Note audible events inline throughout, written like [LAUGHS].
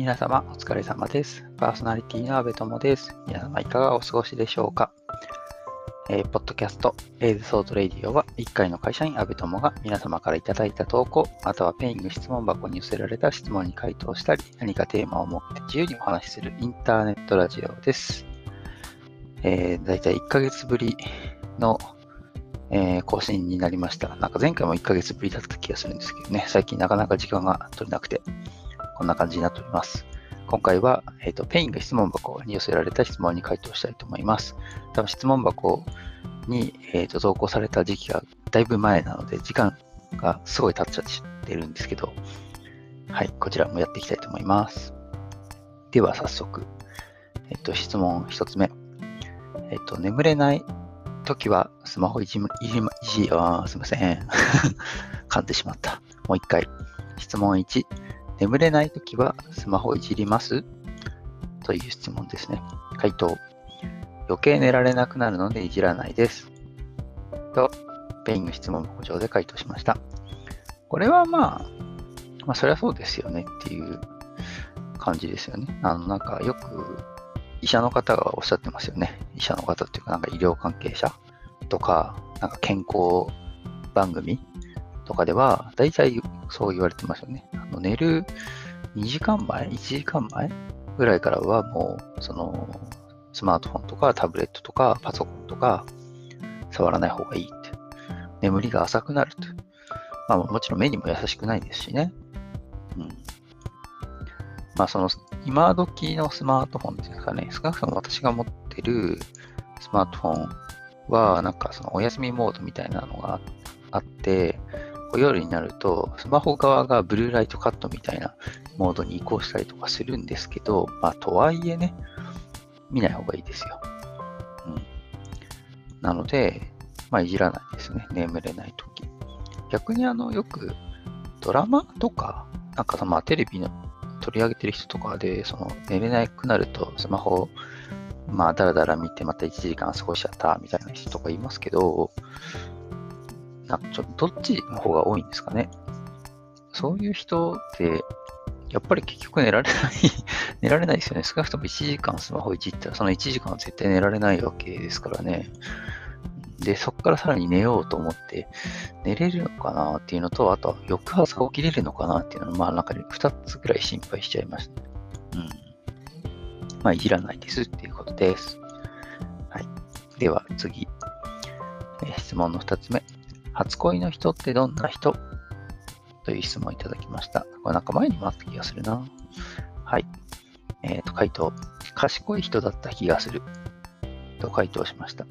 皆様お疲れ様です。パーソナリティの阿部友です。皆様いかがお過ごしでしょうか、えーポッドキャスト、 A's Thought Radio は1回の会社員阿部友が皆様からいただいた投稿、または Peing 質問箱に寄せられた質問に回答したり、何かテーマを持って自由にお話しするインターネットラジオです。えー、だいたい1ヶ月ぶりの、え更新になりました。なんか前回も1ヶ月ぶりだった気がするんですけどね、最近なかなか時間が取れなくて、こんな感じになっております。今回は、えっ、と、 Peing 質問箱に寄せられた質問に回答したいと思います。多分質問箱に、えっと投稿された時期がだいぶ前なので、時間がすごい経っちゃってるんですけど、はい、こちらもやっていきたいと思います。では早速、えっ、と、質問一つ目。えっ、と、眠れない時はスマホいじむいじま、いじ、あーすいません。[LAUGHS] 噛んでしまった。もう一回。質問1。眠れないときはスマホいじります？という質問ですね。回答。余計寝られなくなるのでいじらないです。と、ペイング質問箱上で回答しました。これはまあ、まあそりゃそうですよねっていう感じですよね。あの、なんかよく医者の方がおっしゃってますよね。医者の方っていうかなんか医療関係者とか、なんか健康番組とかでは、大体そう言われてますよね。の寝る2時間前 ?1 時間前？ぐらいからはもう、その、スマートフォンとかタブレットとかパソコンとか触らない方がいいって。眠りが浅くなると。まあもちろん目にも優しくないですしね。うん。まあその、今時のスマートフォンっていうんですかね、少なくとも私が持ってるスマートフォンは、なんかそのお休みモードみたいなのがあって、夜になると、スマホ側がブルーライトカットみたいなモードに移行したりとかするんですけど、まあ、とはいえね、見ない方がいいですよ。うん。なので、まあ、いじらないですね。眠れないとき。逆にあの、よく、ドラマとか、なんか、まあ、テレビの取り上げてる人とかで、その、寝れなくなると、スマホ、まあ、だらだら見て、また1時間過ごしちゃった、みたいな人とかいますけど、なちょどっちの方が多いんですかね？そういう人って、やっぱり結局寝られない [LAUGHS] 寝られないですよね。少なくとも1時間スマホいじったら、その1時間は絶対寝られないわけですからね。で、そこからさらに寝ようと思って、寝れるのかなっていうのと、あとは翌朝起きれるのかなっていうのは、まあ中で2つぐらい心配しちゃいました。うん。まあ、いじらないですっていうことです。はい。では次。え質問の2つ目。初恋の人ってどんな人？という質問をいただきました。これなんか前にもあった気がするな。はい。えっ、と、回答。賢い人だった気がする。と回答しました。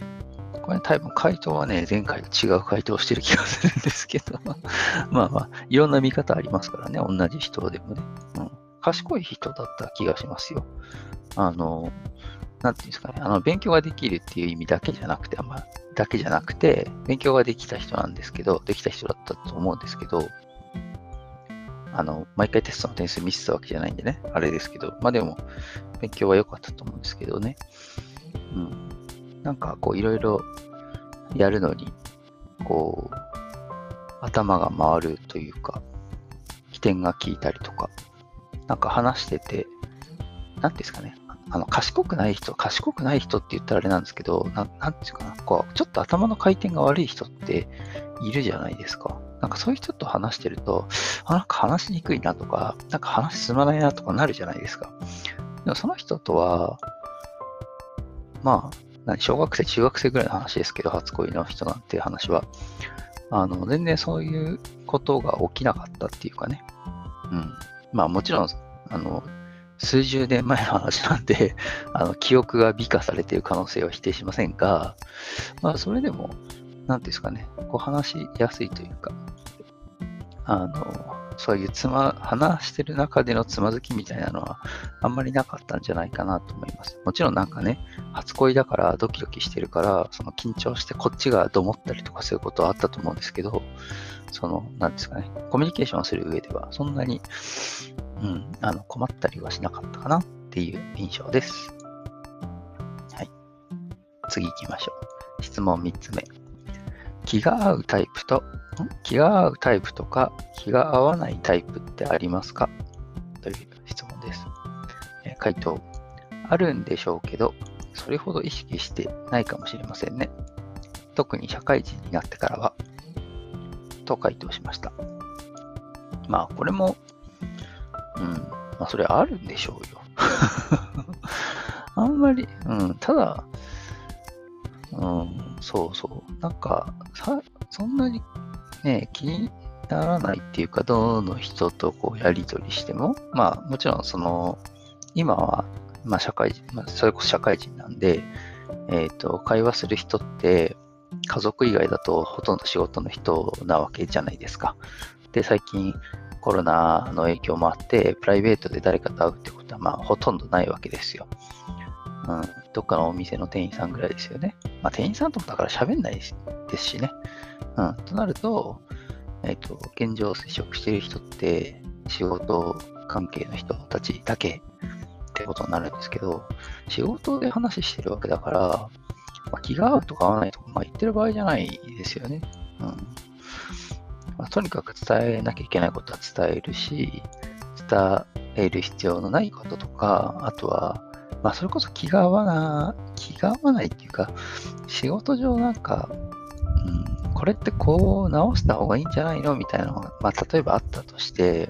これ多分回答はね、前回と違う回答をしてる気がするんですけど、[LAUGHS] まあまあ、いろんな見方ありますからね、同じ人でもね。うん。賢い人だった気がしますよ。あの、なんていうんですかね、あの、勉強ができるっていう意味だけじゃなくて、あんま、だけじゃなくて、勉強ができた人なんですけど、できた人だったと思うんですけど、あの、毎回テストの点数見せたわけじゃないんでね、あれですけど、まあでも、勉強は良かったと思うんですけどね。うん。なんか、こう、いろいろやるのに、こう、頭が回るというか、起点が効いたりとか、なんか話してて、なんていうんですかね、あの、賢くない人、賢くない人って言ったらあれなんですけど、なんなんていうかな、こう、ちょっと頭の回転が悪い人っているじゃないですか。なんかそういう人と話してると、あ、なんか話しにくいなとか、なんか話進まないなとかなるじゃないですか。でもその人とは、まあ、何小学生、中学生ぐらいの話ですけど、初恋の人なんていう話は、あの、全然そういうことが起きなかったっていうかね。うん。まあもちろん、あの、数十年前の話なんで、[LAUGHS] あの、記憶が美化されている可能性は否定しませんが、まあそれでも、なんですかね、こう話しやすいというか、あの、そういうつま、話してる中でのつまずきみたいなのはあんまりなかったんじゃないかなと思います。もちろんなんかね、初恋だからドキドキしてるから、その緊張してこっちがどもったりとかそういうことはあったと思うんですけど、その、なんですかね、コミュニケーションをする上ではそんなに、うん、あの困ったりはしなかったかなっていう印象です。はい。次行きましょう。質問3つ目。気が合うタイプと、気が合うタイプとか気が合わないタイプってありますか？という質問です。え回答あるんでしょうけど、それほど意識してないかもしれませんね。特に社会人になってからは、と回答しました。まあ、これも、うん、まあ、それあるんでしょうよ。[LAUGHS] あんまり、うん、ただ、うん、そうそう。なんか、さ、そんなにね、気にならないっていうか、どの人とこうやりとりしても、まあ、もちろんその、今は、まあ社会人、まあ、それこそ社会人なんで、えっ、ー、と、会話する人って、家族以外だとほとんど仕事の人なわけじゃないですか。で、最近コロナの影響もあって、プライベートで誰かと会うってことは、まあ、ほとんどないわけですよ。うん、どっかのお店の店員さんぐらいですよね。まあ、店員さんともだから喋んないですしね。うん、となると、えっ、ー、と、現状接触してる人って、仕事関係の人たちだけってことになるんですけど、仕事で話してるわけだから、まあ、気が合うとか合わないとか、まあ、言ってる場合じゃないですよね。とにかく伝えなきゃいけないことは伝えるし、伝える必要のないこととか、あとは、まあ、それこそ気が合わない、気が合わないっていうか、仕事上なんか、うん、これってこう直した方がいいんじゃないの？みたいなのが、まあ、例えばあったとして、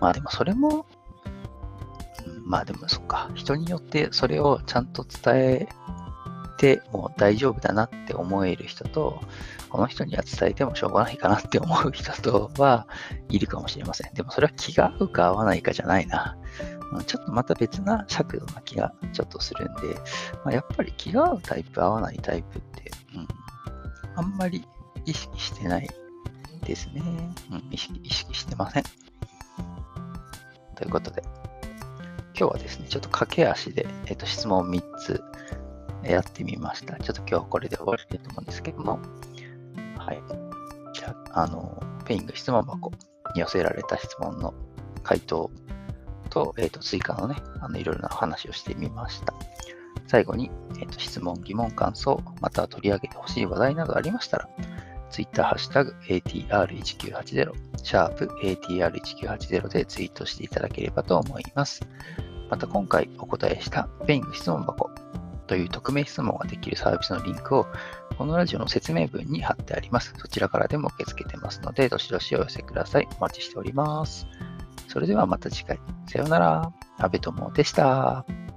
まあでもそれも、まあでもそっか、人によってそれをちゃんと伝えても大丈夫だなって思える人と、この人には伝えてもしょうがないかなって思う人とはいるかもしれません。でもそれは気が合うか合わないかじゃないな。ちょっとまた別な尺度な気がちょっとするんで、まあ、やっぱり気が合うタイプ、合わないタイプって、うん、あんまり意識してないですね。うん、意識意識してません。ということで、今日はですね、ちょっと駆け足で、えっ、と、質問3つやってみました。ちょっと今日はこれで終わりたいと思うんですけども、はい。じゃあ、あの、ペイング質問箱に寄せられた質問の回答と、えっ、と、追加のね、あの、いろいろな話をしてみました。最後に、えっ、と、質問、疑問、感想、また取り上げてほしい話題などありましたら、Twitter ハッシュタグ ATR1980、シャープ ATR1980 でツイートしていただければと思います。また今回お答えしたペイング質問箱という匿名質問ができるサービスのリンクをこのラジオの説明文に貼ってあります。そちらからでも受け付けてますので、どしどしお寄せください。お待ちしております。それではまた次回。さようなら。安部友でした。